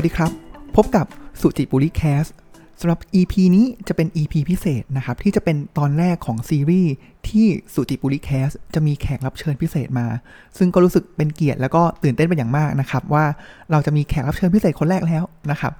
วัสดีครับ พบกับสุจิบุริแคสสำหรับ EP นี้จะเป็น EP พิเศษนะครับ ที่จะเป็นตอนแรกของซีรีส์ที่สุจิบุริแคสจะมีแขกรับเชิญพิเศษมา ซึ่งก็รู้สึกเป็นเกียรติแล้วก็ตื่นเต้นเป็นอย่างมากนะครับ ว่าเราจะมีแขกรับเชิญพิเศษคนแรกแล้วนะครับ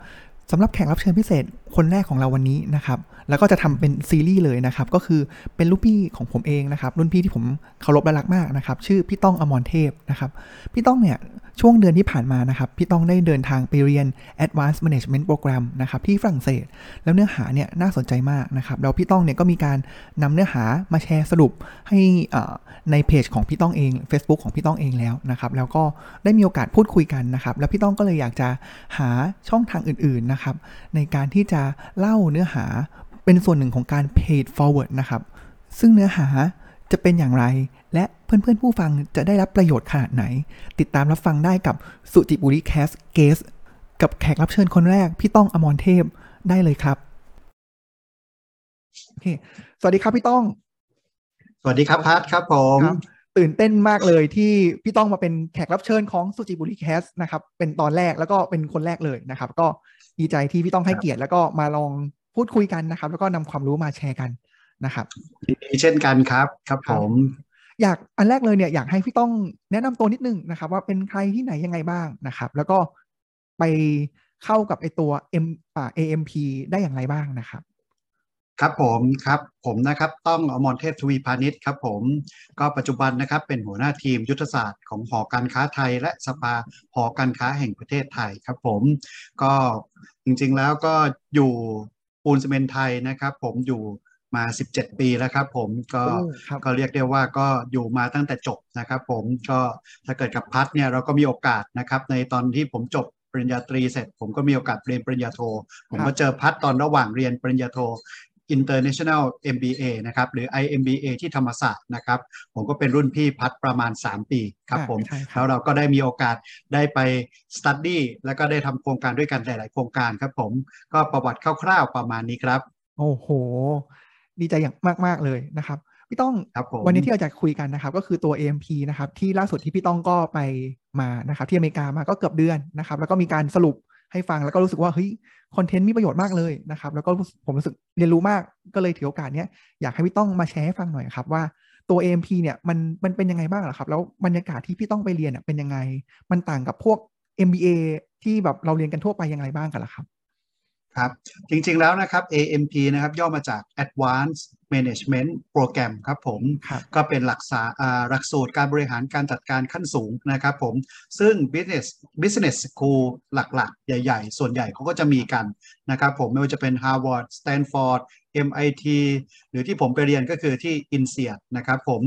สำหรับแขกรับเชิญพิเศษคนแรกของเราวันนี้นะครับ แล้วก็จะทำเป็นซีรีส์เลยนะครับ ก็คือเป็นรุ่นพี่ของผมเองนะครับ รุ่นพี่ที่ผมเคารพและรักมากนะครับ ชื่อพี่ต้องอมรเทพนะครับ พี่ต้องเนี่ยช่วงเดือนที่ผ่านมานะครับ พี่ต้องได้เดินทางไปเรียน Advanced Management Program นะครับที่ฝรั่งเศส แล้วเนื้อหาเนี่ยน่าสนใจมากนะครับแล้วพี่ต้องเนี่ยก็มีการนำเนื้อหามาแชร์สรุปให้ในเพจของพี่ต้องเอง Facebook ของพี่ต้องเองแล้วนะครับ แล้วก็ได้มีโอกาสพูดคุยกันนะครับ แล้วพี่ต้องก็เลยอยากจะหาช่องทางอื่นๆนะครับ ในการที่จะเล่าเนื้อหาเป็นส่วนหนึ่งของการ paid forward นะครับ ซึ่งเนื้อหาจะเป็นอย่างไร และเพื่อนๆผู้ฟังจะได้รับประโยชน์ขนาดไหน ติดตามรับฟังได้กับสุจิปุลิ Cast Guest กับแขกรับเชิญคนแรก พี่ต้องอมรเทพได้เลยครับโอเคสวัสดีครับพี่ต้อง สวัสดีครับพัทครับผมตื่นเต้นมากเลยที่พี่ต้องมาเป็นแขกรับเชิญของสุจิปุลิ Cast นะครับ เป็นตอนแรกแล้วก็เป็นคนแรกเลยนะครับ ก็ ดีใจที่พี่ต้องให้เกียรติแล้วก็มาลองพูดคุยกันนะครับ แล้วก็นำความรู้มาแชร์กันนะครับดีเช่นกันครับครับผมอยากอันแรกเลยเนี่ยอยากให้พี่ต้องแนะนำตัวนิดนึงนะครับ ว่าเป็นใครที่ไหนยังไงบ้างนะครับ แล้วก็ไปเข้ากับไอตัว M อ่า AMP ได้อย่างไรบ้างนะครับ ครับผมครับผมนะครับต้องอมรเทพทวีพาณิชย์ครับผมก็ปัจจุบันนะครับเป็นหัวหน้าทีมยุทธศาสตร์ของหอการค้าไทย และสภาหอการค้าแห่งประเทศไทยครับผมก็จริงๆแล้วก็อยู่ปูนซีเมนไทยนะครับ ผมอยู่มา 17 ปีแล้วครับผมก็ก็เรียกได้ว่าก็อยู่มาตั้งแต่จบนะครับ ผมก็ถ้าเกิดกับพัดเนี่ยเราก็มีโอกาสนะครับ ในตอนที่ผมจบปริญญาตรีเสร็จ ผมก็มีโอกาสเรียนปริญญาโท ผมก็เจอพัดตอนระหว่างเรียนปริญญาโท International MBA นะครับหรือ IMBA ที่ธรรมศาสตร์นะครับผมก็เป็นรุ่นพี่พัดประมาณ 3 ปีครับผมแล้วเราก็ได้มีโอกาสได้ไปสตัดดี้แล้วก็ได้ทำโครงการด้วยกันหลาย ๆ โครงการครับผมก็ประวัติคร่าว ๆ ประมาณนี้ครับ โอ้โห ดีใจอย่างมาก ๆ เลยนะครับพี่ต้องวันนี้ที่เราจะคุยกันนะครับ ก็คือตัว AMP นะครับที่ล่าสุดที่พี่ต้องก็ไปมานะครับ ที่อเมริกามาก็เกือบเดือนนะครับ แล้วก็มีการสรุป ให้ฟังแล้วก็รู้สึกว่าเฮ้ยคอนเทนต์มีประโยชน์มากเลยนะครับ แล้วก็ผมรู้สึกเรียนรู้มากก็เลยถือโอกาสเนี้ยอยากให้พี่ต้องมาแชร์ให้ฟังหน่อยครับว่าตัว AMP เนี่ยมันมันเป็นยังไงบ้างล่ะครับ แล้วบรรยากาศที่พี่ต้องไปเรียนเป็นยังไง มันต่างกับพวก MBA ที่แบบเราเรียนกันทั่วไปยังไงบ้างกันล่ะครับครับ จริงๆแล้วนะครับ AMP นะครับย่อมาจาก Advanced Management Program ครับผม ก็เป็นหลักษาหลักสูตรการบริหารการจัดการขั้นสูงนะครับผม ซึ่ง Business Business School หลักๆ ใหญ่ ๆ ส่วนใหญ่เขาก็จะมีกันนะครับผม ไม่ว่าจะเป็น Harvard Stanford MIT หรือที่ผมไปเรียนก็คือที่อินเซียนะครับผม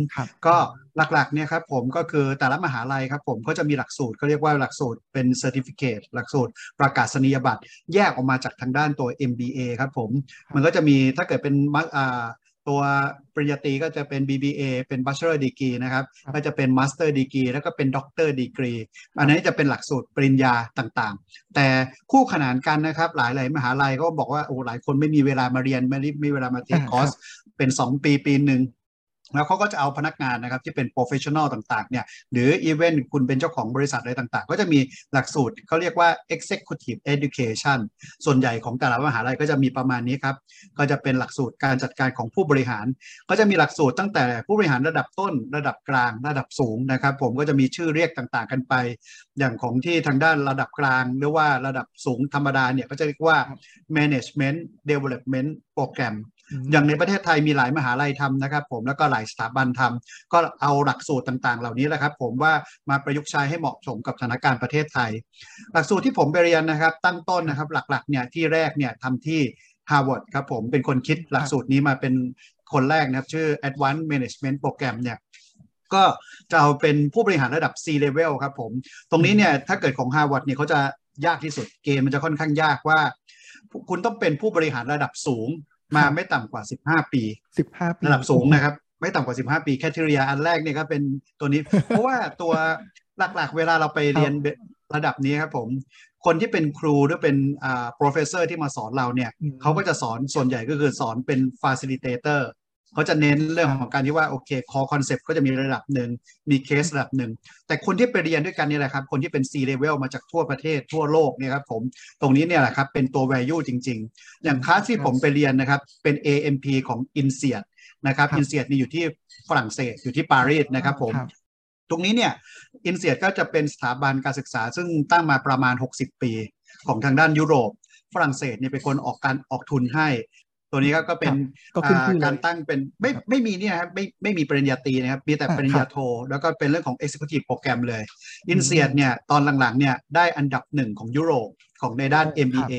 ก็หลักๆเนี่ยครับผมก็คือแต่ละมหาลัยครับผมก็จะมีหลักสูตรเขาเรียกว่าหลักสูตรเป็น Certificate หลักสูตรประกาศนียบัตรแยกออกมาจากทางด้านตัว MBA ครับผม มันก็จะมีถ้าเกิดเป็น ตัวปริญญาตรีก็จะเป็น BBA เป็น Bachelor Degree นะครับ ก็จะเป็น Master Degree แล้วก็เป็น Doctor Degree อันนี้จะเป็นหลักสูตรปริญญาต่างๆ แต่คู่ขนานกันนะครับ หลายๆ มหาลัยก็บอกว่าโอ้หลายคนไม่มีเวลามาเรียนไม่มีเวลามา take course เป็น 2 ปีปีหนึ่ง แล้วเขาก็จะเอาพนักงานนะครับที่เป็น professional ต่างๆเนี่ยหรืออีเวนต์คุณเป็นเจ้าของบริษัทอะไรต่างๆ ก็จะมีหลักสูตรเขาเรียกว่า executive education ส่วนใหญ่ของแต่ละมหาลัยก็จะมีประมาณนี้ครับ ก็จะเป็นหลักสูตรการจัดการของผู้บริหาร ก็จะมีหลักสูตรตั้งแต่ผู้บริหารระดับต้น ระดับกลางระดับสูงนะครับผมก็จะมีชื่อเรียกต่างๆ กันไป อย่างของที่ทางด้านระดับกลางหรือว่าระดับสูงธรรมดาเนี่ยก็จะเรียกว่า management development program อย่างในประเทศไทยมีหลายมหาลัยทำนะครับ ผมแล้วก็หลายสถาบันทำก็เอาหลักสูตรต่าง ๆ เหล่านี้แหละครับ ผมว่ามาประยุกต์ใช้ให้เหมาะสมกับสถานการณ์ประเทศไทย หลักสูตรที่ผมไปเรียนนะครับ ตั้งต้นนะครับ หลักๆเนี่ยที่แรกเนี่ยทำที่ Harvard ครับผมเป็นคนคิดหลักสูตรนี้มาเป็นคนแรกนะครับ ชื่อ Advanced Management Program เนี่ยก็จะเอาเป็นผู้บริหารระดับ C level ครับผม ตรงนี้เนี่ยถ้าเกิดของ Harvard เนี่ยเขาจะยากที่สุดเกณฑ์มันจะค่อนข้างยากว่า คุณต้องเป็นผู้บริหารระดับสูง มาไม่ต่ำกว่า 15 ปี 15 ปีระดับสูงนะครับ ไม่ต่ำกว่า 15 ปี category อันแรกเนี่ยก็เป็นตัวนี้ เพราะว่าตัวหลักๆ เวลาเราไปเรียนระดับนี้ครับผม คนที่เป็นครูหรือเป็นอ่า professor ที่มาสอนเราเนี่ยเขาก็จะสอนส่วนใหญ่ก็คือสอนเป็น facilitator เขาจะเน้นเรื่องของการที่ว่าโอเคคอ concept ก็จะมีระดับหนึ่งมีเคสระดับหนึ่งแต่คนที่ไปเรียนด้วยกันนี่แหละครับ คนที่เป็น C level มาจากทั่วประเทศทั่วโลกเนี่ยครับผมตรงนี้เนี่ยแหละครับเป็นตัว value จริง ๆ อย่างคลาสที่ผมไปเรียนนะครับเป็น AMP ของ i n s e a d นะครับ i n s e a d นี่อยู่ที่ฝรั่งเศสอยู่ที่ปารีสนะครับผมตรงนี้เนี่ย INSEAD ก็จะเป็นสถาบันการศึกษา ซึ่งตั้งมาประมาณ 60 ปี ของทางด้านยุโรป ฝรั่งเศสเนี่ยเป็นคนออกการออกทุนให้ ตัวนี้ก็เป็นการตั้งเป็นไม่ไม่มีเนี่ยครับไม่ไม่มีปริญญาตรีนะครับมีแต่ปริญญาโท แล้วก็เป็นเรื่องของ Executive โปรแกรมเลยอินเซียเนี่ยตอนหลังๆเนี่ยได้อันดับหนึ่งของยุโรปของในด้าน MBA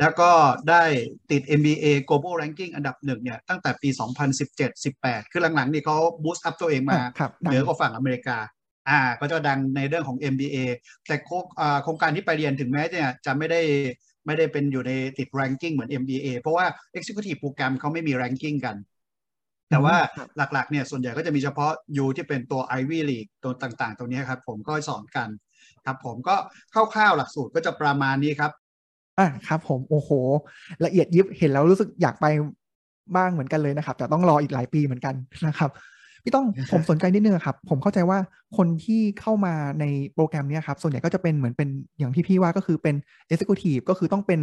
แล้วก็ได้ติด MBA Global Ranking อันดับหนึ่งเนี่ยตั้งแต่ปี 2017-18 คือหลังๆนี่เขา boost up ตัวเองมาเหนือกว่าฝั่งอเมริกาอ่าก็จะดังในเรื่องของ MBA แต่โครงการที่ไปเรียนถึงแม้เนี่ยจะไม่ได้ ไม่ได้เป็นอยู่ในติด ranking เหมือน MBA เพราะว่า Executive Program เขาไม่มี ranking กัน แต่ว่าหลักๆเนี่ยส่วนใหญ่ก็จะมีเฉพาะ U ที่เป็นตัว Ivy League ตัวต่างๆ ตรงนี้ครับ ผมก็สอนกันครับผมก็คร่าวๆหลักสูตรก็จะประมาณนี้ครับอะครับ ผมโอ้โห ละเอียดยิบเห็นแล้วรู้สึกอยากไปบ้างเหมือนกันเลยนะครับ แต่ต้องรออีกหลายปีเหมือนกันนะครับ พี่ต้องผมสนใจนิดนึงครับ ผมเข้าใจว่าคนที่เข้ามาในโปรแกรมนี้ครับ ส่วนใหญ่ก็จะเป็นเหมือนเป็นอย่างที่พี่ว่าก็คือเป็น Executive ก็คือต้องเป็น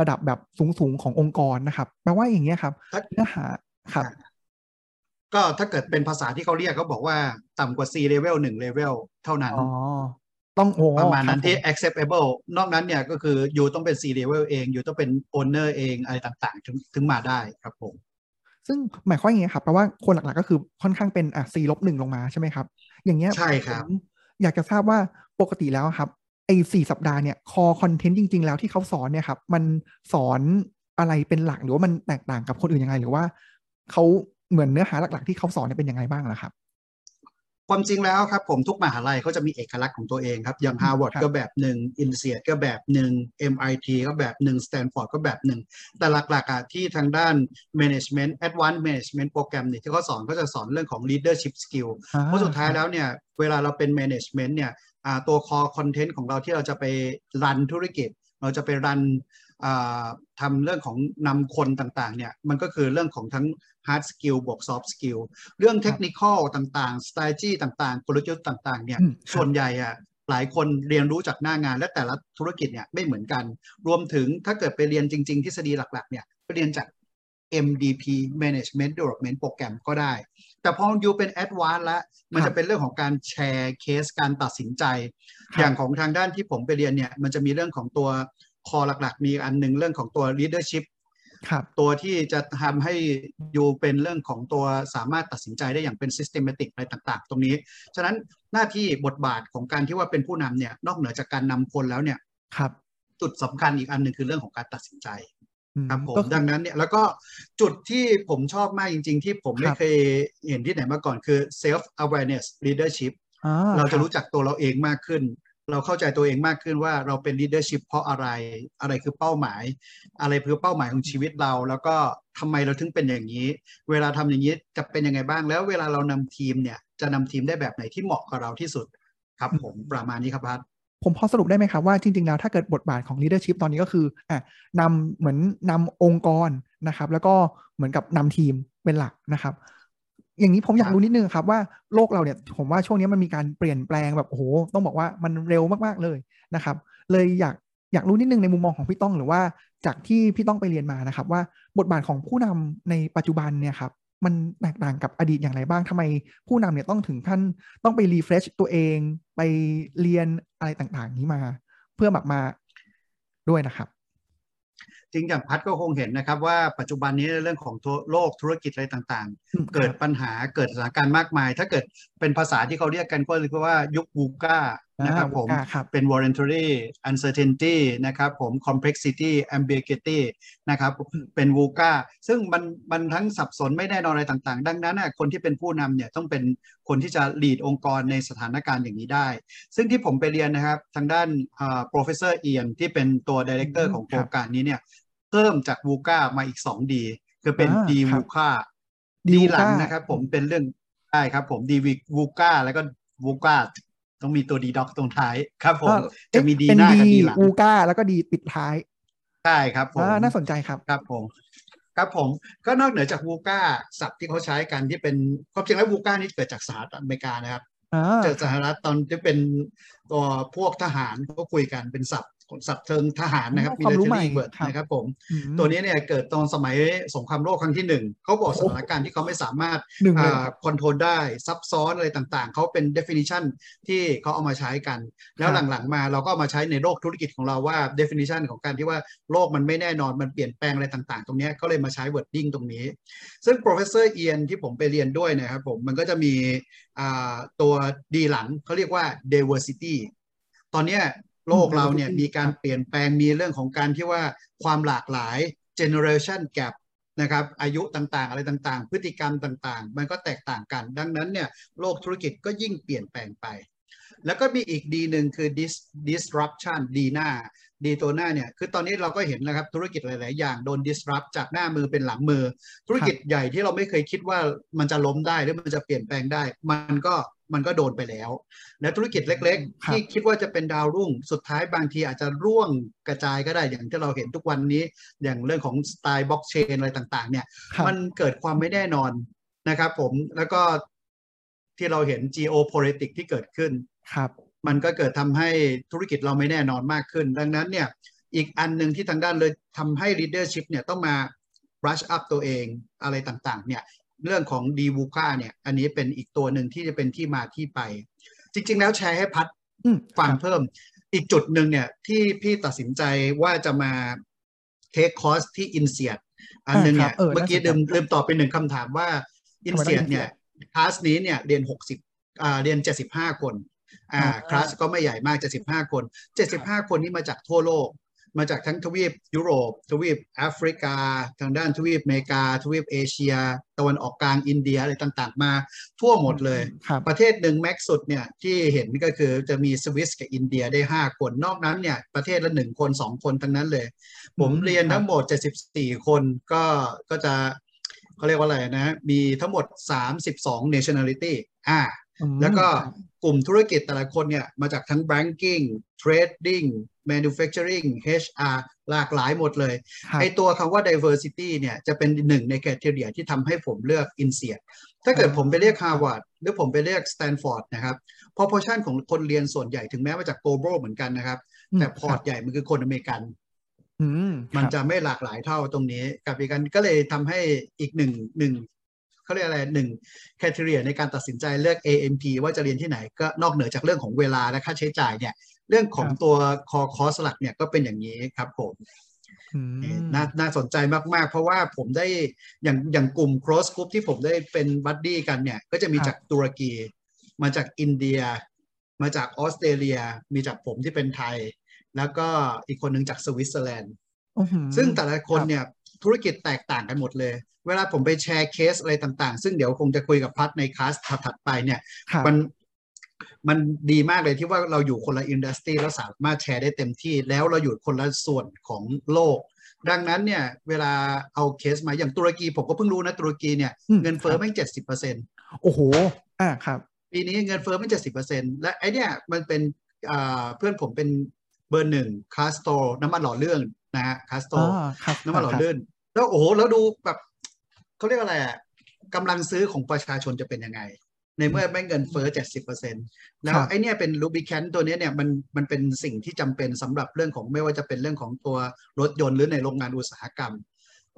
ระดับแบบสูงๆขององค์กรนะครับแปลว่าอย่างเงี้ยครับเนื้อหาครับก็ถ้าเกิดเป็นภาษาที่เขาเรียกเขาบอกว่าต่ำกว่า C level หนึ่ง level เท่านั้นอ๋อต้องโอ้ประมาณนั้นที่ acceptable นอกนั้นเนี่ยก็คืออยู่ต้องเป็น C level เอง อยู่ต้องเป็น owner เองอะไรต่างๆ ถึงถึงมาได้ครับผม ซึ่งหมายความอย่างไงครับแปลว่าคนหลักๆก็คือค่อนข้างเป็นอะ C ลบหนึ่งลงมาใช่ไหมครับ อย่างเงี้ยใช่ครับอยากจะทราบว่าปกติแล้วครับไอ้สี่สัปดาห์เนี่ยคอ content จริง ๆ แล้วที่เขาสอนเนี่ยครับ มันสอนอะไรเป็นหลักหรือว่ามันแตกต่างกับคนอื่นยังไง หรือว่าเขาเหมือนเนื้อหาหลัก ๆ ที่เขาสอนเนี่ยเป็นยังไงบ้างล่ะครับ ความจริงแล้วครับผมทุกมหาลัยเขาจะมีเอกลักษณ์ของตัวเองครับ อย่างฮาร์วาร์ดก็แบบหนึ่ง INSEAD ก็แบบหนึ่ง MIT ก็แบบหนึ่งสแตนฟอร์ดก็แบบหนึ่ง แต่หลักๆที่ทางด้าน Management Advanced Management โปรแกรมเนี่ยที่เขาสอนก็จะสอนเรื่องของ leadership skill เพราะสุดท้ายแล้วเนี่ยเวลาเราเป็น management เนี่ยตัว core content ของเราที่เราจะไปรันธุรกิจ เราจะไปรัน ทำเรื่องของนำคนต่างๆเนี่ยมันก็คือเรื่องของทั้ง hard skill บวก soft skill เรื่อง technical ต่างๆ strategy ต่างๆ กลยุทธ์ต่างๆเนี่ยส่วนใหญ่อะหลายคนเรียนรู้จากหน้างานและแต่ละธุรกิจเนี่ยไม่เหมือนกัน รวมถึงถ้าเกิดไปเรียนจริง ๆ ทฤษฎีหลักๆเนี่ยไปเรียนจาก MDP Management Development Program ก็ได้ แต่พออยู่เป็น Advanced แล้ว มันจะเป็นเรื่องของการแชร์เคสการตัดสินใจ อย่างของทางด้านที่ผมไปเรียนเนี่ย มันจะมีเรื่องของตัว คอหลักๆ มีอันหนึ่งเรื่องของตัว leadership ตัวที่จะทำให้ยูเป็นเรื่องของตัวสามารถตัดสินใจได้อย่างเป็น systematic อะไรต่าง ๆ ตรงนี้ ฉะนั้นหน้าที่บทบาทของการที่ว่าเป็นผู้นำเนี่ยนอกเหนือจากการนำคนแล้วเนี่ยครับ จุดสำคัญอีกอันหนึ่งคือเรื่องของการตัดสินใจครับผมดังนั้นเนี่ยแล้วก็จุดที่ผมชอบมากจริง ๆ ที่ผมไม่เคยเห็นที่ไหนมาก่อนคือ self awareness leadership เราจะรู้จักตัวเราเองมากขึ้น เราเข้าใจตัวเองมากขึ้นว่าเราเป็น leadership เพราะอะไร อะไรคือเป้าหมาย อะไรคือเป้าหมายของชีวิตเรา แล้วก็ทำไมเราถึงเป็นอย่างนี้ เวลาทำอย่างนี้จะเป็นยังไงบ้าง แล้วเวลาเรานำทีมเนี่ยจะนำทีมได้แบบไหนที่เหมาะกับเราที่สุดครับผมประมาณนี้ครับพัทผมพอสรุปได้ไหมครับว่าจริง ๆ แล้วถ้าเกิดบทบาทของ leadership ตอนนี้ก็คืออะนำเหมือนนำองค์กรนะครับ แล้วก็เหมือนกับนำทีมเป็นหลักนะครับ อย่างนี้ผมอยากรู้นิดนึงครับว่าโลกเราเนี่ยผมว่าช่วงนี้มันมีการเปลี่ยนแปลงแบบโอ้โหต้องบอกว่ามันเร็วมากๆเลยนะครับ เลยอยากอยากรู้นิดนึงในมุมมองของพี่ต้องหรือว่าจากที่พี่ต้องไปเรียนมานะครับ ว่าบทบาทของผู้นำในปัจจุบันเนี่ยครับมันแตกต่างกับอดีตอย่างไรบ้างทำไมผู้นำเนี่ยต้องถึงขั้นต้องไป refresh ตัวเองไปเรียนอะไรต่างๆ นี้มา เพื่อแบบมาด้วยนะครับ จริงอย่างพัดก็คงเห็นนะครับว่าปัจจุบันนี้เรื่องของโลกธุรกิจอะไรต่างๆ เกิดปัญหาเกิดสถานการณ์มากมาย ถ้าเกิดเป็นภาษาที่เขาเรียกกันก็เรียกว่ายุค VUCA นะครับผมเป็น volatility uncertainty นะครับผม complexity ambiguity นะครับเป็น VUCA ซึ่งมันมันทั้งสับสนไม่แน่นอนอะไรต่างๆ ดังนั้นคนที่เป็นผู้นำเนี่ยต้องเป็นคนที่จะ lead องค์กรในสถานการณ์อย่างนี้ได้ ซึ่งที่ผมไปเรียนนะครับ ทางด้าน professor เอียนที่เป็นตัว director ของโครงการนี้เนี่ยเพิ่มจาก VUCA มาอีก 2D คือเป็น D VUCA ดีหลังนะครับผมเป็นเรื่องใช่ครับผม D VUCA แล้วก็ VUCA ต้องมีตัวดีด็อกตรงท้ายครับผมจะมีดีหน้ากับดีหลังอูก้าแล้วก็ดีปิดท้ายใช่ครับผมน่าสนใจครับครับผม ครับผมก็นอกเหนือจากวูก้าศัพท์ที่เขาใช้กันที่เป็นความจริงแล้ววูก้านี่เกิดจากสหรัฐอเมริกานะครับเกิดสหรัฐตอนที่เป็นตัวพวกทหารเขาคุยกันเป็นศัพท์ สับเชิงทหารนะครับ military word นะครับผม ตัวนี้เนี่ยเกิดตอนสมัยสงครามโลกครั้งที่หนึ่งเขาบอกสถานการณ์ที่เขาไม่สามารถคอนโทรลได้ซับซ้อนอะไรต่างๆ เขาเป็น definition ที่เขาเอามาใช้กัน แล้วหลังๆ มาเราก็มาใช้ในโลกธุรกิจของเราว่า definition ของการที่ว่าโลกมันไม่แน่นอนมันเปลี่ยนแปลงอะไรต่างๆ ตรงนี้ก็เลยมาใช้ wording ตรงนี้ ซึ่ง professor เอียนที่ผมไปเรียนด้วยนะครับผมมันก็จะมีตัวดีหลังเขาเรียกว่า diversity ตอนนี้ โลกเราเนี่ยมีการเปลี่ยนแปลงมีเรื่องของการที่ว่าความหลากหลาย generation gap นะครับอายุต่างๆ อะไรต่างๆ พฤติกรรมต่างๆ มันก็แตกต่างกัน ดังนั้นเนี่ยโลกธุรกิจก็ยิ่งเปลี่ยนแปลงไป แล้วก็มีอีกดีหนึ่งคือ dis disruption ดีหน้า ดีตัวหน้าเนี่ยคือตอนนี้เราก็เห็นนะครับธุรกิจหลายๆ อย่างโดน disrupt จากหน้ามือเป็นหลังมือ ธุรกิจใหญ่ที่เราไม่เคยคิดว่ามันจะล้มได้หรือมันจะเปลี่ยนแปลงได้ มันก็ มันก็โดนไปแล้ว และธุรกิจเล็ก ๆ ที่คิดว่าจะเป็นดาวรุ่ง สุดท้ายบางทีอาจจะร่วงกระจายก็ได้อย่างที่เราเห็นทุกวันนี้ อย่างเรื่องของสไตล์บล็อกเชนอะไรต่าง ๆ เนี่ย มันเกิดความไม่แน่นอนนะครับ ผมแล้วก็ที่เราเห็น geopolitics ที่เกิดขึ้นครับ มันก็เกิดทำให้ธุรกิจเราไม่แน่นอนมากขึ้น ดังนั้นเนี่ยอีกอันหนึ่งที่ทางด้านเลยทำให้ leadership เนี่ยต้องมา brush up ตัวเองอะไรต่างๆ เนี่ย เรื่องของดีวูค่าเนี่ย อันนี้เป็นอีกตัวหนึ่งที่จะเป็นที่มาที่ไป จริง ๆ แล้วแชร์ให้พัดฟังเพิ่ม อีกจุดหนึ่งเนี่ย ที่พี่ตัดสินใจว่าจะมา take คอร์สที่ INSEAD อันนึงเนี่ยเมื่อกี้ลืมลืมตอบไปหนึ่งคำถามว่า INSEAD เนี่ยคลาสนี้เนี่ยเรียนหกสิบอ่าเรียนเจ็ดสิบห้าคนอ่าคลาสก็ไม่ใหญ่มากเจ็ดสิบห้าคนเจ็ดสิบห้าคนนี้มาจากทั่วโลก มาจากทั้งทวีปยุโรป ทวีปแอฟริกา ทางด้านทวีปอเมริกา ทวีปเอเชีย ตะวันออกกลางอินเดียอะไรต่างๆ มาทั่วหมดเลยประเทศหนึ่งแม็กสุดเนี่ยที่เห็นก็คือจะมีสวิสกับอินเดียได้ 5 คนนอกนั้นเนี่ยประเทศละหนึ่งคน 2 คนทั้งนั้นเลย ผมเรียนทั้งหมด 74 คนก็ก็จะเขาเรียกว่าอะไรนะ มีทั้งหมด 32 nationality อ่า แล้วก็กลุ่มธุรกิจแต่ละคนเนี่ย มาจากทั้ง banking trading manufacturing HR หลากหลายหมดเลย ไอตัวคำว่า diversity เนี่ย จะเป็นหนึ่งใน criteria ที่ทำให้ผมเลือก i n s e a ถ้าเกิดผมไปเรียก Harvard หรือผมไปเรียก Stanford นะครับ proportion ของคนเรียนส่วนใหญ่ถึงแม้ว่าจาก global เหมือนกันนะครับ แต่พอร์ตใหญ่มันคือคนอเมริกันมันจะไม่หลากหลายเท่าตรงนี้ กับอีกอันก็เลยทำให้อีกหนึ่งหนึ่ง เขาเรียกอะไรหนึ่ง criteria ในการตัดสินใจเลือก AMP ว่าจะเรียนที่ไหนก็นอกเหนือจากเรื่องของเวลาและค่าใช้จ่ายเนี่ยเรื่องของตัวคอคอร์สหลักเนี่ยก็เป็นอย่างนี้ครับผมน่าน่าสนใจมาก ๆ เพราะว่าผมได้อย่างอย่างกลุ่ม cross group ที่ผมได้เป็น buddy กันเนี่ย ก็จะมีจากตุรกี มาจากอินเดีย มาจากออสเตรเลีย มีจากผมที่เป็นไทย แล้วก็อีกคนหนึ่งจากสวิตเซอร์แลนด์ซึ่งแต่ละคนเนี่ย ธุรกิจแตกต่างกันหมดเลย เวลาผมไปแชร์เคสอะไรต่างๆ ซึ่งเดี๋ยวคงจะคุยกับพัดในคลาสถัดไปเนี่ยมันมันดีมากเลยที่ว่าเราอยู่คนละ industry แล้วสามารถแชร์ได้เต็มที่ แล้วเราอยู่คนละส่วนของโลก ดังนั้นเนี่ยเวลาเอาเคสมาอย่างตุรกี ผมก็เพิ่งรู้นะตุรกีเนี่ยเงินเฟ้อแม่งเจ็ดสิบเปอร์เซ็นต์โอ้โหอ่าครับ ปีนี้เงินเฟ้อแม่งเจ็ดสิบเปอร์เซ็นต์และไอเนี่ยมันเป็นอ่าเพื่อนผมเป็นเบอร์หนึ่ง Castrol น้ำมันหล่อลื่น นะฮะ Castrol น้ำมันหล่อลื่นแล้วโอ้โหแล้วดูแบบเขาเรียกอะไรอะกำลังซื้อของประชาชนจะเป็นยังไง ในเมื่อแม่งเงินเฟ้อเจ็ดสิบเปอร์เซ็นต์แล้วไอเนี้ยเป็นลูบิแคนตัวนี้เนี่ยมันมันเป็นสิ่งที่จำเป็นสำหรับเรื่องของไม่ว่าจะเป็นเรื่องของตัวรถยนต์หรือในโรงงานอุตสาหกรรม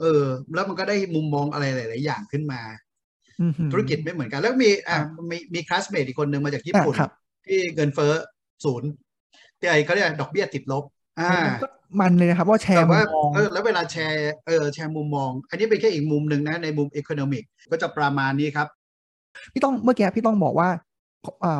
เออ แล้วมันก็ได้มุมมองอะไรหลาย ๆ อย่างขึ้นมาธุรกิจไม่เหมือนกัน แล้วมีอ่ามีมีคลาสเมทอีกคนหนึ่งมาจากญี่ปุ่นที่เงินเฟ้อศูนย์ที่ไอเขาเรียกดอกเบี้ยติดลบ อ่า มันเลยนะครับ ว่าแชร์มุมมองแล้วเวลาแชร์เออแชร์มุมมอง อันนี้เป็นแค่อีกมุมหนึ่งนะในมุม economic ก็จะประมาณนี้ครับ พี่ต้องเมื่อกี้พี่ต้องบอกว่า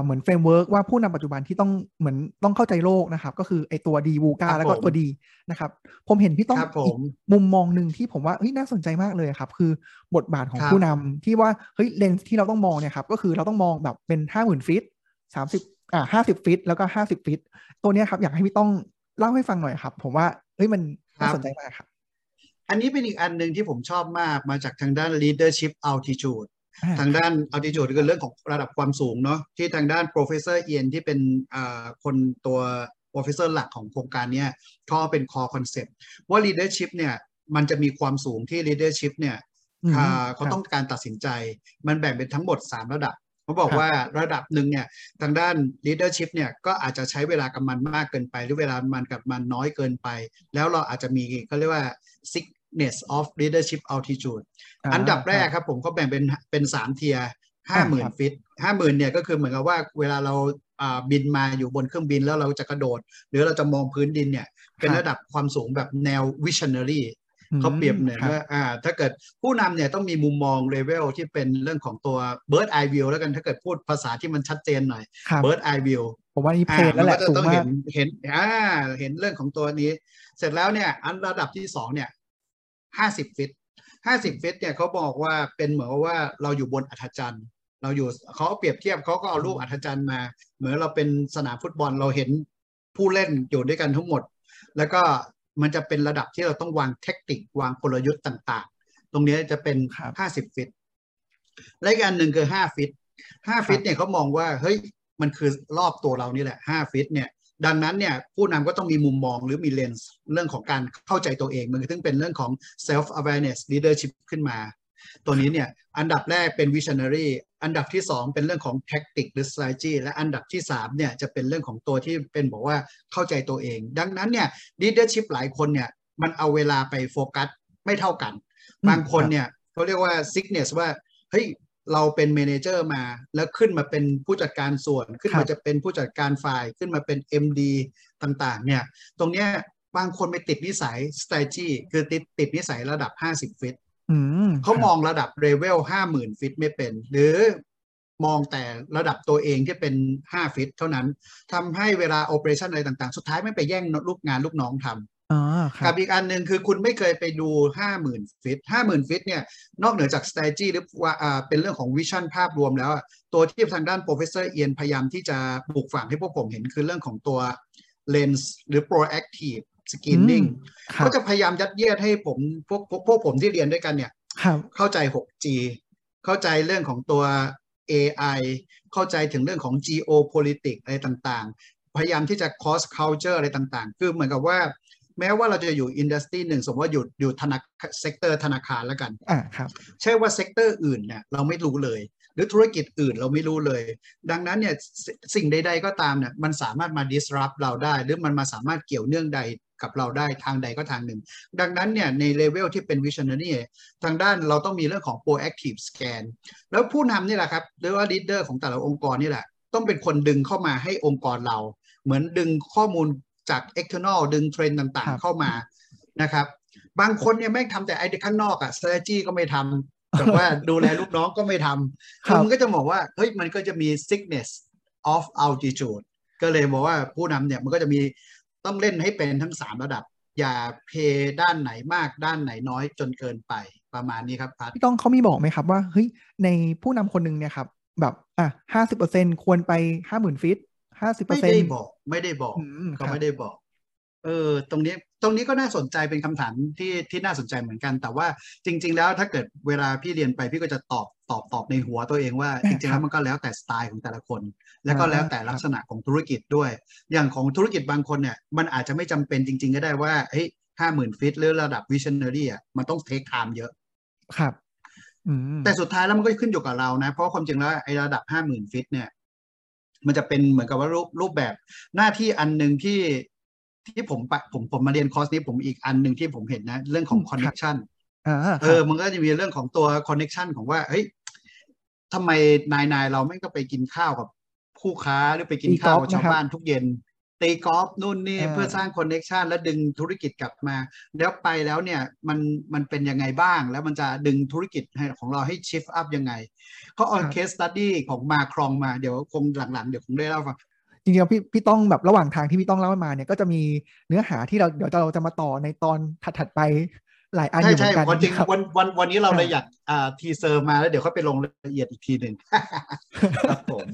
เหมือน framework ว่าผู้นำปัจจุบันที่ต้องเหมือนต้องเข้าใจโลกนะครับ ก็คือไอตัว VUCA แล้วก็ตัวดีนะครับ ผมเห็นพี่ต้องอีกมุมมองหนึ่งที่ผมว่าเฮ้ยน่าสนใจมากเลยครับ คือบทบาทของผู้นำที่ว่าเฮ้ยเลนส์ที่เราต้องมองเนี่ยครับก็คือเราต้องมองแบบเป็นห้าหมื่น feet สามสิบอ่าห้าสิบฟิตแล้วก็ห้าสิบฟิตตัวเนี้ยครับอยากให้พี่ต้อง เล่าให้ฟังหน่อยครับ ผมว่าเฮ้ยมันน่าสนใจมากครับ อันนี้เป็นอีกอันหนึ่งที่ผมชอบมากมาจากทางด้าน leadership altitude ทางด้านอัลติจูดคือเรื่องของระดับความสูงเนาะที่ทางด้าน professor เอียนที่เป็นคนตัว professor หลักของโครงการนี้เขาเป็น core concept ว่า leadership เนี่ยมันจะมีความสูงที่ leadership เนี่ยอืมอ่าเขาครับต้องการตัดสินใจ มันแบ่งเป็นทั้งหมด 3 ระดับ เขาบอกครับว่าระดับหนึ่งเนี่ยทางด้าน leadership เนี่ยก็อาจจะใช้เวลากับมันมากเกินไป หรือเวลามันกับมันน้อยเกินไป แล้วเราอาจจะมีเขาเรียกว่า sickness of leadership altitude าอันดับแรกครับผมก็แบ่งเป็นเป็นสามเทียห้าหมื่นครับฟิตห้าหมื่นเนี่ยก็คือเหมือนกับว่าเวลาเราอ่าบินมาอยู่บนเครื่องบินแล้วเราจะกระโดด หรือเราจะมองพื้นดินเนี่ยเป็นระดับความสูงแบบแนว visionary อืม เขาเปรียบเหมือนครับว่าอ่า ถ้าเกิดผู้นำเนี่ยต้องมีมุมมองเลเวลที่เป็นเรื่องของตัว bird eye view แล้วกันถ้าเกิดพูดภาษาที่มันชัดเจนหน่อยครับ bird eye view ผมว่านี่เพอ่าจแล้วแหละมันก็สูจะงต้องมาเห็กนเห็นอ่าเห็นเรื่องของตัวนี้ เสร็จแล้วเนี่ย อันระดับที่สองเนี่ยห้าสิบฟิตห้าสิบฟิตเนี่ยเขาบอกว่าเป็นเหมือนกับว่าเราอยู่บนอัธจันทร์เราอยู่เขาเปรียบเทียบเขาก็เอารูปอัธจันทร์มา เหมือนเราเป็นสนามฟุตบอลเราเห็นผู้เล่นอยู่ด้วยกันทั้งหมด แล้วก็ มันจะเป็นระดับที่เราต้องวางเทคนิควางกลยุทธ์ต่างๆ ตรงนี้จะเป็นครับห้าสิบฟิตและอีกอันหนึ่งคือห้าฟิตห้าฟิตเนี่ยเขามองว่าเฮ้ยมันคือรอบตัวเรานี่แหละห้าฟิตเนี่ยดังนั้นเนี่ยผู้นำก็ต้องมีมุมมองหรือมีเลนส์เรื่องของการเข้าใจตัวเอง มันถึงเป็นเรื่องของ self awareness leadership ขึ้นมา ตัวนี้เนี่ยอันดับแรกเป็น visionary อันดับที่ 2 เป็นเรื่องของ tactic หรือ strategy และอันดับที่3เนี่ยจะเป็นเรื่องของตัวที่เป็นบอกว่าเข้าใจตัวเอง ดังนั้นเนี่ย leadership หลายคนเนี่ยมันเอาเวลาไปโฟกัสไม่เท่ากันอืมบางคนครับเนี่ยเขาเรียกว่า sickness ว่าเฮ้ยเราเป็น manager มา แล้วขึ้นมาเป็นผู้จัดการส่วน ขึ้นมาครับจะเป็นผู้จัดการฝ่ายขึ้นมาเป็น MD ต่างๆ เนี่ย ตรงเนี้ยบางคนไปติดนิสัย strategy คือติดติดนิสัยระดับ 50 feet อืม เขาครับมองระดับ level ห้าหมื่น feet ไม่เป็น หรือมองแต่ระดับตัวเองที่เป็น5 feet เท่านั้นทำให้เวลา operation อะไรต่างๆ สุดท้ายแม่งไปแย่งลูกงานลูกน้องทำอ๋อครักับบอีกอันหนึ่งคือคุณไม่เคยไปดู50,000 feet 50,000 feet เนี่ย นอกเหนือจาก strategy หรือว่าอ่าเป็นเรื่องของ vision ภาพรวมแล้วอะตัวที่ทางด้าน professor เอียนพยายามที่จะปลูกฝังให้พวกผมเห็นคือเรื่องของตัว lens หรือ proactive scanning ครับก็จะพยายามยัดเยียดให้ผมพวกพวกพวกผมที่เรียนด้วยกันเนี่ยครับเข้าใจ 6G เข้าใจเรื่องของตัว AI เข้าใจถึงเรื่องของ geopolitics อะไรต่างๆ พยายามที่จะ cross culture อะไรต่างๆ คือเหมือนกับว่า แม้ว่าเราจะอยู่ industry หนึ่งสมมติว่าอยู่อยู่ธนา sector ธนาคารแล้วกันอ่าครับ ใช่ว่า sector อื่นเนี่ยเราไม่รู้เลย หรือธุรกิจอื่นเราไม่รู้เลย ดังนั้นเนี่ยสิ่งใด ๆ ก็ตามเนี่ยมันสามารถมา disrupt เราได้ หรือมันมาสามารถเกี่ยวเนื่องใดกับเราได้ทางใดก็ทางหนึ่ง ดังนั้นเนี่ยในเลเวลที่เป็น visionary ทางด้านเราต้องมีเรื่องของ proactive scan แล้วผู้นำนี่แหละครับหรือว่า leader ของแต่ละองค์กรนี่แหละ ต้องเป็นคนดึงเข้ามาให้องค์กรเรา เหมือนดึงข้อมูลจาก external ดึงเทรนด์ต่างๆ เข้ามานะครับบางคนเนี่ยแม่งทำแต่ไอ้ข้างนอกอะ strategy ก็ไม่ทำ แต่ว่าดูแลลูกน้องก็ไม่ทำครับมันก็จะบอกว่าเฮ้ยมันก็จะมี sickness of altitude ก็เลยบอกว่าผู้นำเนี่ยมันก็จะมีต้องเล่นให้เป็นทั้ง 3 ระดับ อย่าเพด้านไหนมากด้านไหนน้อยจนเกินไปประมาณนี้ครับพัดพี่ต้องเขามีบอกไหมครับว่าเฮ้ยในผู้นำคนหนึ่งเนี่ยครับแบบอะห้าสิบเปอร์เซ็นควรไปห้าหมื่นฟิตห้าสิบเปอไม่ร์เซ็นได้ต์บอก ไม่ได้บอกอืมเขาครับไม่ได้บอก เออ ตรงนี้ ตรงนี้ก็น่าสนใจเป็นคำถามที่ที่น่าสนใจเหมือนกัน แต่ว่าจริง ๆ แล้วถ้าเกิดเวลาพี่เรียนไปพี่ก็จะตอบตอบตอบในหัวตัวเองว่า จริงๆแล้วมันก็แล้วแต่สไตล์ของแต่ละคน แล้วก็แล้วแต่ลักษณะของธุรกิจด้วย อย่างของธุรกิจบางคนเนี่ยมันอาจจะไม่จำเป็นจริง ๆ ก็ได้ว่าเฮ้ยห้าหมื่น feet หรือระดับ visionary อะมันต้อง take time เยอะครับอืมแต่สุดท้ายแล้วมันก็ขึ้นอยู่กับเรานะ เพราะความจริงแล้วไอ้ระดับห้าหมื่น feet เนี่ย มันจะเป็นเหมือนกับว่ารูปรูปแบบหน้าที่อันหนึ่งที่ ที่ผมไปผมผมมาเรียนคอร์สนี้ผมอีกอันหนึ่งที่ผมเห็นนะ เรื่องของอืมคอนเน c t ชันอ่าคเอรัอบมันก็จะมีเรื่องของตัวคอนเน c t ชันของว่าเฮ้ยทำไมนายนายเราไม่ก็ไปกินข้าวกับคู่ค้าหรือไปกินข้าวกับชาวบ้านทุกเย็นตีกอล์ฟนู่นนี่อ่าเพื่อสร้างคอนเน c t ชันและดึงธุรกิจกลับมา แล้วไปแล้วเนี่ยมันมันเป็นยังไงบ้าง แล้วมันจะดึงธุรกิจให้ของเราให้ shift up ยังไงเขาเอา case study ของมาครองมาเดี๋ยวคงหลังๆ เดี๋ยวคงได้เล่าฟัง จริงๆแล้วพี่พี่ต้องแบบระหว่างทางที่พี่ต้องเล่ามาเนี่ยก็จะมีเนื้อหาที่เราเดี๋ยวเราจะมาต่อในตอนถัดๆไปหลายอันอใช่ยู่เหมืใช่อนกันวันจริงครับวันวันวันนี้เราครับเลยอยากอ่าทีเซอร์มาแล้วเดี๋ยวค่อยไปลงรายละเอียดอีกทีหนึ่งครับผม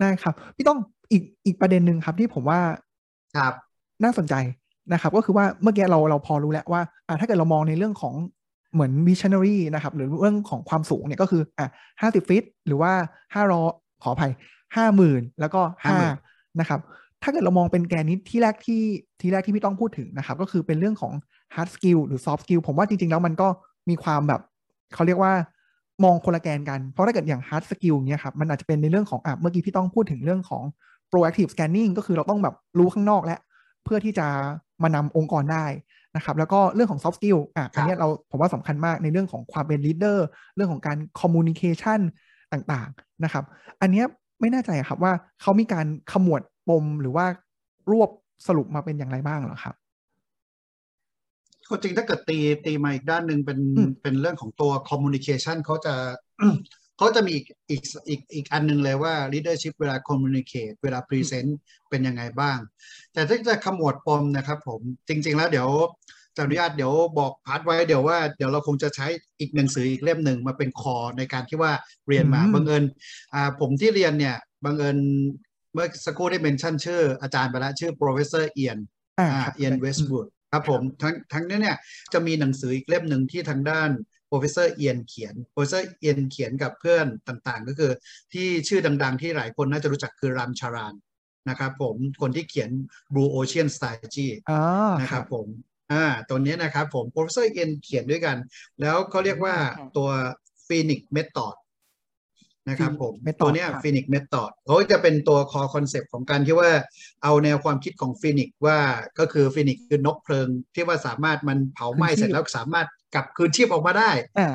ได้ครับพี่ต้องอีกอีกประเด็นหนึ่งครับที่ผมว่าครับน่าสนใจนะครับ ก็คือว่าเมื่อกี้เราเราพอรู้แล้วว่าอ่าถ้าเกิดเรามองในเรื่องของเหมือน visionary นะครับ หรือเรื่องของความสูงเนี่ยก็คืออะห้าสิบฟิต หรือว่าห้ารอข ออภัยห้าหมื่นแล้วก็ห้า50,000นะครับ ถ้าเกิดเรามองเป็นแกนนี้ที่แรกที่ที่แรกที่พี่ต้องพูดถึงนะครับ ก็คือเป็นเรื่องของ hard skill หรือ soft skill ผมว่าจริง ๆ แล้วมันก็มีความแบบเขาเรียกว่ามองคนละแกนกัน เพราะถ้าเกิดอย่าง hard skill เนี้ยครับ มันอาจจะเป็นในเรื่องของอะเมื่อกี้พี่ต้องพูดถึงเรื่องของ proactive scanning ก็คือเราต้องแบบรู้ข้างนอกแล้ว เพื่อที่จะมานำองค์กรได้นะครับ แล้วก็เรื่องของ soft skill อะอันนี้เราผมว่าสำคัญมากในเรื่องของความเป็น leader เรื่องของการ communication ต่างๆนะครับ อันนี้ไม่แน่ใจครับว่าเขามีการขมวดปมหรือว่ารวบสรุปมาเป็นอย่างไรบ้างเหรอครับก็จริงถ้าเกิดตีตีมาอีกด้านหนึ่งเป็นเป็นเรื่องของตัว communication เขาจะเขาจะมีอีกอีกอีกอันหนึ่งเลยว่า leadership เวลา communicate เวลา present เป็นยังไงบ้าง แต่ถ้าจะขมวดปมนะครับผมจริง ๆ แล้วเดี๋ยว จะอนุญาตเดี๋ยวบอกพาร์ทไว้เดี๋ยวว่าเดี๋ยวเราคงจะใช้อีกหนังสืออีกเล่มหนึ่งมาเป็นคอในการที่ว่าเรียนมาบังเอิญอ่าผมที่เรียนเนี่ยบังเอิญเมื่อสักครู่ได้เมนชั่นชื่ออาจารย์ไปแล้วชื่อ professor เอียนอ่าเอียนเวสต์วูดครับผมทั้งทั้งนี้เนี่ยจะมีหนังสืออีกเล่มหนึ่งที่ทางด้าน professor เอียนเขียน professor เอียนเขียนกับเพื่อนต่างๆ ก็คือที่ชื่อดังๆ ที่หลายคนน่าจะรู้จักคือรามชารานนะครับผมคนที่เขียน Blue Ocean Strategy นะครับผม อ่าตัวนี้นะครับผม professor เอียนเขียนด้วยกัน แล้วเขาเรียกว่าตัว Phoenix Method นะครับผมตัวนี้ Phoenix Method เขาจะเป็นตัว core concept ของการที่ว่าเอาแนวความคิดของ Phoenix ว่าก็คือ Phoenix คือนกเพลิง ที่ว่าสามารถมันเผาไหม้เสร็จแล้วสามารถกลับคืนชีพออกมาได้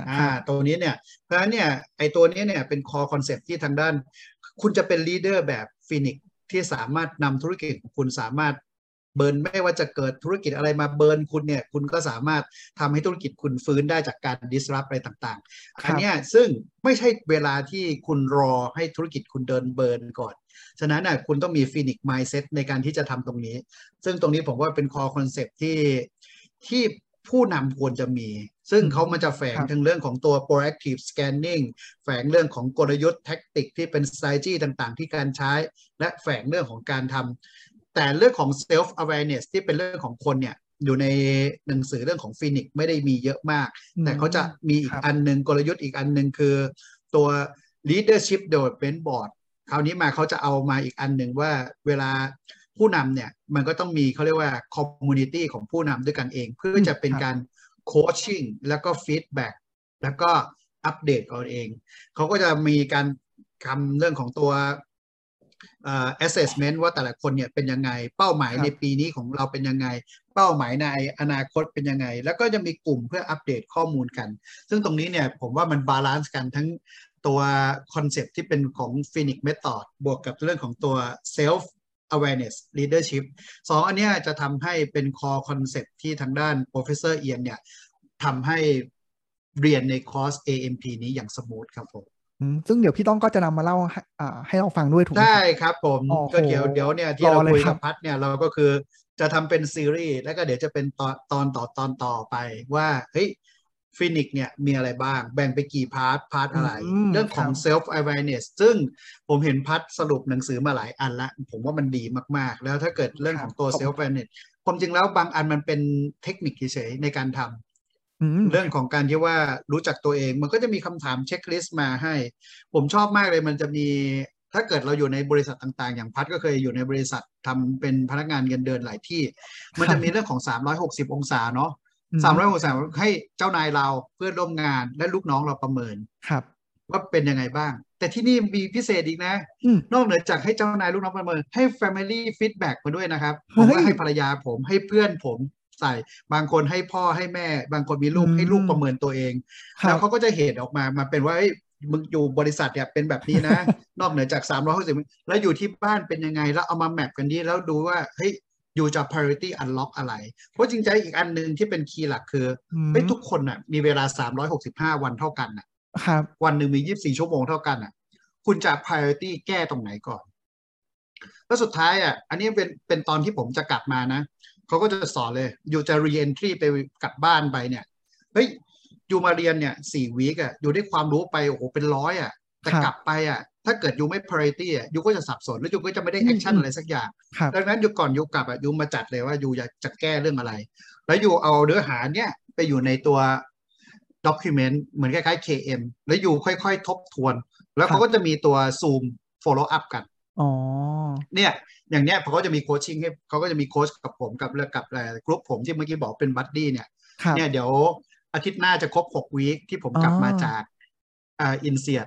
อ่าตัวนี้เนี่ยเพราะฉะนั้นเนี่ยไอตัวนี้เนี่ยเป็น core concept ที่ทางด้าน คุณจะเป็น leader แบบ Phoenixที่สามารถนำธุรกิจของคุณสามารถ burn ไม่ว่าจะเกิดธุรกิจอะไรมา burn คุณเนี่ยคุณก็สามารถทำให้ธุรกิจคุณฟื้นได้จากการ disrupt อะไรต่างๆ อันนี้ซึ่งไม่ใช่เวลาที่คุณรอให้ธุรกิจคุณโดน burn ก่อนฉะนั้นน่ะคุณต้องมี Phoenix mindset ในการที่จะทำตรงนี้ ซึ่งตรงนี้ผมว่าเป็น core concept ที่ที่ผู้นำควรจะมี ซึ่งเขามันจะแฝงทั้งเรื่องของตัว proactive scanning แฝงเรื่องของกลยุทธ์ tactic ที่เป็น strategy ต่างๆ ที่การใช้ และแฝงเรื่องของการทำ แต่เรื่องของ self awareness ที่เป็นเรื่องของคนเนี่ยอยู่ในหนังสือเรื่องของ Phoenix ไม่ได้มีเยอะมาก แต่เขาจะมีอีกอันหนึ่งกลยุทธ์อีกอันหนึ่งคือ ตัว leadership development board คราวนี้มาเขาจะเอามาอีกอันหนึ่งว่าเวลาผู้นำเนี่ยมันก็ต้องมีเขาเรียกว่า community ของผู้นำด้วยกันเอง เพื่อจะเป็นการ coaching แล้วก็ feedback แล้วก็อัปเดตเอาเอง เขาก็จะมีการทำเรื่องของตัว assessment ว่าแต่ละคนเนี่ยเป็นยังไง เป้าหมายในปีนี้ของเราเป็นยังไง เป้าหมายในอนาคตเป็นยังไง แล้วก็จะมีกลุ่มเพื่ออัปเดตข้อมูลกัน ซึ่งตรงนี้เนี่ยผมว่ามัน balance กันทั้งตัว concept ที่เป็นของ Phoenix Method บวกกับเรื่องของตัว self awareness leadership สองอันนี้จะทำให้เป็น core concept ที่ทางด้าน professor เอียนเนี่ยทำให้เรียนในคอร์ส AMP นี้อย่าง smooth ครับผม ซึ่งเดี๋ยวพี่ต้องก็จะนำมาเล่าให้เราฟังด้วยถูกไหมใช่ครับผม ก็เดี๋ยวเดี๋ยวเนี่ยที่เราคุยกับพัดเนี่ยเราก็คือจะทำเป็นซีรีส์แล้วก็เดี๋ยวจะเป็นตอนตอนต่อตอนต่อไปว่าเฮ้ย Phoenix เนี่ยมีอะไรบ้าง แบ่งไปกี่ part part อะไร เรื่องของ self awareness ซึ่งผมเห็นพัดสรุปหนังสือมาหลายอันละ ผมว่ามันดีมากๆ แล้วถ้าเกิดเรื่องของตัว self awareness ผมจริงแล้วบางอันมันเป็นเทคนิคเฉยๆในการทำ เรื่องของการที่ว่ารู้จักตัวเอง มันก็จะมีคำถามเช็คลิสต์มาให้ ผมชอบมากเลยมันจะมีถ้าเกิดเราอยู่ในบริษัทต่างๆ อย่างพัดก็เคยอยู่ในบริษัททำเป็นพนักงานเงินเดือนหลายที่ มันจะมีเรื่องของ 360 องศาเนาะ360องศาให้เจ้านายเราเพื่อนร่วมงานและลูกน้องเราประเมินครับ ว่าเป็นยังไงบ้าง แต่ที่นี่มีพิเศษอีกนะ นอกเหนือจากให้เจ้านายลูกน้องประเมิน ให้ Family Feedback มาด้วยนะครับผมว่าให้ภรรยาผมให้เพื่อนผม ใส่ บางคนให้พ่อให้แม่ บางคนมีลูกให้ลูกประเมินตัวเอง แล้วเขาก็จะเหตุออกมามาเป็นว่ามึงอยู่บริษัทเนี่ยเป็นแบบนี้นะ นอกเหนือจาก3ามร้อยหกสิบแล้วอยู่ที่บ้านเป็นยังไง แล้วเอามาแมปกันดีแล้วดูว่าเฮ้ยอยู่จะ priority unlock อะไร เพราะจริงใจอีกอันหนึ่งที่เป็นคีย์หลักคือเฮ้ยทุกคนอะมีเวลา 365 วันเท่ากันอะครับวันหนึ่งมี 24 ชั่วโมงเท่ากันอะ คุณจะ priority แก้ตรงไหนก่อน แล้วสุดท้ายอะ อันนี้เป็นเป็นตอนที่ผมจะกลับมานะ เขาก็จะสอนเลย อยู่จะ re-entry ไปกลับบ้านไปเนี่ยเฮ้ยอยู่มาเรียนเนี่ยสี่วีคอะอยู่ได้ความรู้ไปโอ้โหเป็นร้อยอะแต่กลับไปอะถ้าเกิดอยู่ไม่ priority อะอยู่ก็จะสับสนแล้วอยู่ก็จะไม่ได้ action อะไรสักอย่างดังนั้นอยู่ก่อนอยู่กลับอะอยู่มาจัดเลยว่าอยู่อยากจะแก้เรื่องอะไร แล้วอยู่เอาเนื้อหาเนี่ยไปอยู่ในตัว document เหมือนคล้ายๆ KM แล้วอยู่ค่อยๆ ทบทวน แล้วเขาก็จะมีตัว zoom follow up กัน อ๋อ เนี่ย อย่างเนี้ยเขาก็จะมี coaching ให้เขาก็จะมีโค้ชกับผมกับกับกลุ่มผมที่เมื่อกี้บอกเป็น buddy เนี่ยเนี่ยเดี๋ยวอาทิตย์หน้าจะครบหก week ที่ผมกลับมาจากอ่า INSEAD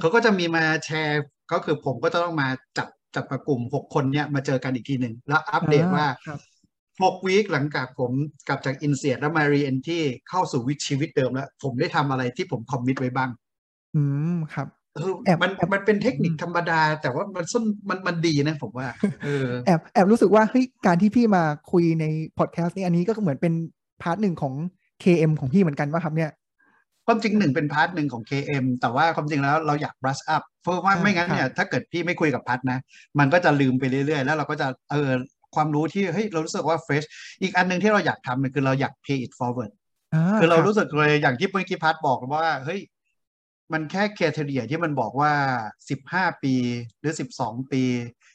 เขาก็จะมีมาแชร์ก็คือผมก็จะต้องมาจับจับกลุ่มหกคนเนี่ยมาเจอกันอีกทีหนึ่งแล้วอัปเดตว่าหก week หลังจากผมกลับจาก INSEAD แล้วมาเรียนที่เข้าสู่วิชีวิตเดิมแล้ว ผมได้ทำอะไรที่ผม commit ไว้บ้าง อืมครับแอบ มันมันเป็นเทคนิคธรรมดา แต่ว่ามันส้นมันมันดีนะผมว่าเออแอบแอบรู้สึกว่าเฮ้ยการที่พี่มาคุยในพอดแคสต์นี้อันนี้ก็เหมือนเป็น part หนึ่งของ KM ของพี่เหมือนกันว่าครับเนี่ยความจริงหนึ่งเป็น part หนึ่งของ KM แต่ว่าความจริงแล้วเราอยาก brush up เพราะว่าไม่งั้นเนี่ยถ้าเกิดพี่ไม่คุยกับพัทนะ มันก็จะลืมไปเรื่อยๆ แล้วเราก็จะเออความรู้ที่เฮ้ยเรารู้สึกว่า fresh อีกอันหนึ่งที่เราอยากทำมันคือเราอยาก pay it forward คือเรารู้สึกเลยอย่างที่เมื่อกี้พัทบอกว่าเฮ้ย มันแค่เคเทเรียที่มันบอกว่า 15 ปีหรือ 12 ปี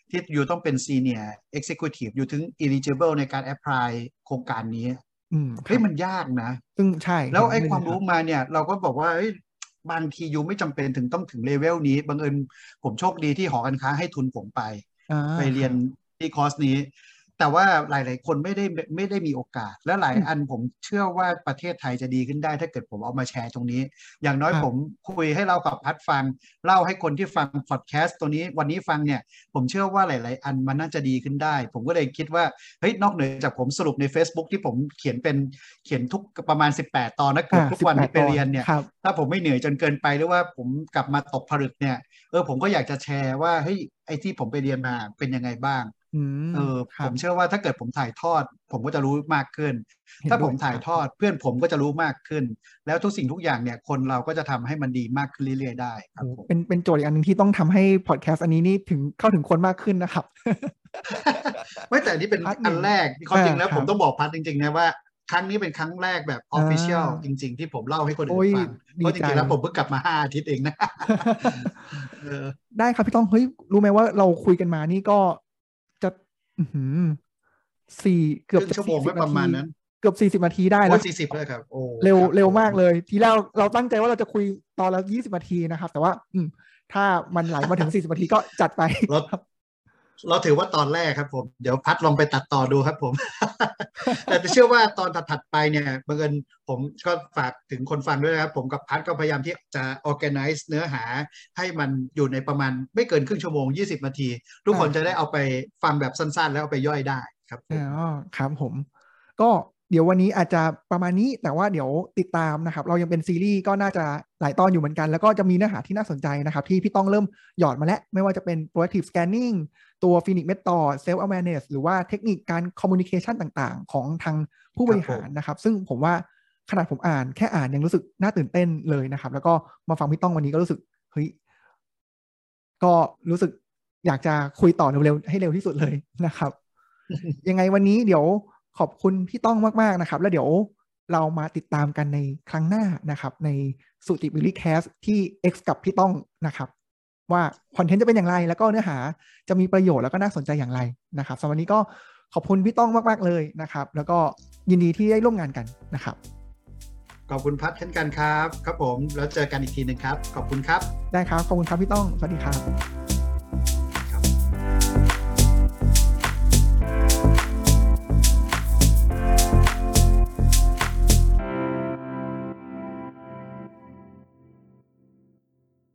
ที่อยู่ต้องเป็น senior executive อยู่ถึง eligible ในการ apply โครงการนี้เฮ้ยมันยากนะซึ่งใช่ แล้วไอ้ความรู้มาเนี่ย เราก็บอกว่าบางทียูไม่จำเป็นถึงต้องถึงเลเวลนี้บังเอิญผมโชคดีที่หอการค้าให้ทุนผมไป ไปเรียนที่คอร์สนี้ แต่ว่าหลาย ๆ คนไม่ได้ไม่ได้มีโอกาส และหลายอันผมเชื่อว่าประเทศไทยจะดีขึ้นได้ ถ้าเกิดผมเอามาแชร์ตรงนี้ อย่างน้อยผมคุยให้เรากับพัดฟัง เล่าให้คนที่ฟังพอดแคสต์ตัวนี้วันนี้ฟังเนี่ยผมเชื่อว่าหลาย ๆ อันมันน่าจะดีขึ้นได้ ผมก็เลยคิดว่าเฮ้ยนอกเหนือจากผมสรุปใน Facebook ที่ผมเขียนเป็นเขียนทุกประมาณ 18 ตอนนะเกือบทุกวันที่ไปเรียนเนี่ยถ้าผมไม่เหนื่อยจนเกินไปหรือว่าผมกลับมาตกผลึกเนี่ยเออผมก็อยากจะแชร์ว่าเฮ้ยไอ้ที่ผมไปเรียนมาเป็นยังไงบ้าง เออผมเชื่อว่าถ้าเกิดผมถ่ายทอด ผมก็จะรู้มากขึ้น ถ้าผมถ่ายทอดเพื่อนผมก็จะรู้มากขึ้น แล้วทุกสิ่งทุกอย่างเนี่ยคนเราก็จะทำให้มันดีมากขึ้นเรื่อยๆได้ครับเป็นเป็นโจทย์อีกอันหนึ่งที่ต้องทำให้พอดแคสต์อันนี้นี่ถึงเข้าถึงคนมากขึ้นนะครับ ไม่แต่นี่เป็นอันแรกความจริงแล้วผมต้องบอกพัดจริงๆนะว่าครั้งนี้เป็นครั้งแรกแบบออฟฟิเชียลจริง ๆ ที่ผมเล่าให้คนอื่นฟังเพราะจริงๆแล้วผมเพิ่งกลับมาห้าอาทิตย์เองนะได้ครับพี่ต้องเฮ้ยรู้ไหมว่าเราคุยกันมานี่ก็ สี่เกือบชั่วโมงไม่ประมาณนั้น เกือบสี่สิบนาทีได้แล้วสี่สิบเลยครับโอ้เร็วเร็วมากเลย ทีแรกเราตั้งใจว่าเราจะคุยตอนละยี่สิบนาทีนะครับ แต่ว่า อืถ้ามันไหลมาถึงสี่สิบนาทีก็จัดไปครับ เราถือว่าตอนแรกครับผม เดี๋ยวพัดลองไปตัดต่อดูครับผม แต่เชื่อว่าตอนถัดไปเนี่ยบังเอิญผมก็ฝากถึงคนฟังด้วยนะครับ ผมกับพัดก็พยายามที่จะ organize เนื้อหาให้มันอยู่ในประมาณไม่เกินครึ่งชั่วโมง 20 นาที ทุกคนจะได้เอาไปฟังแบบสั้นๆ แล้วเอาไปย่อยได้ครับอ๋อครับผม ก็ เดี๋ยววันนี้อาจจะประมาณนี้แต่ว่าเดี๋ยวติดตามนะครับ เรายังเป็นซีรีส์ก็น่าจะหลายตอนอยู่เหมือนกัน แล้วก็จะมีเนื้อหาที่น่าสนใจนะครับ ที่พี่ต้องเริ่มหยอดมาแล้ว ไม่ว่าจะเป็น proactive scanning ตัว Phoenix Method self awareness หรือว่าเทคนิคการ communication ต่างๆ ของทางผู้บริหารนะครับ ซึ่งผมว่าขนาดผมอ่านแค่อ่านยังรู้สึกน่าตื่นเต้นเลยนะครับ แล้วก็มาฟังพี่ต้องวันนี้ก็รู้สึกเฮ้ยก็รู้สึกอยากจะคุยต่อเร็วๆให้เร็วที่สุดเลยนะครับ ยังไงวันนี้เดี๋ยว ขอบคุณพี่ต้องมาก ๆ นะครับ แล้วเดี๋ยวเรามาติดตามกันในครั้งหน้านะครับ ในสุติบิลิแคสที่ X กับพี่ต้องนะครับ ว่าคอนเทนต์จะเป็นอย่างไร แล้วก็เนื้อหาจะมีประโยชน์แล้วก็น่าสนใจอย่างไรนะครับสำหรับวันนี้ก็ขอบคุณพี่ต้องมาก ๆ เลยนะครับ แล้วก็ยินดีที่ได้ร่วมงานกันนะครับ ขอบคุณพัดเช่นกันครับ ครับผมแล้วเจอกันอีกทีหนึ่งครับ ขอบคุณครับ ได้ครับ ขอบคุณครับพี่ต้อง สวัสดีครับ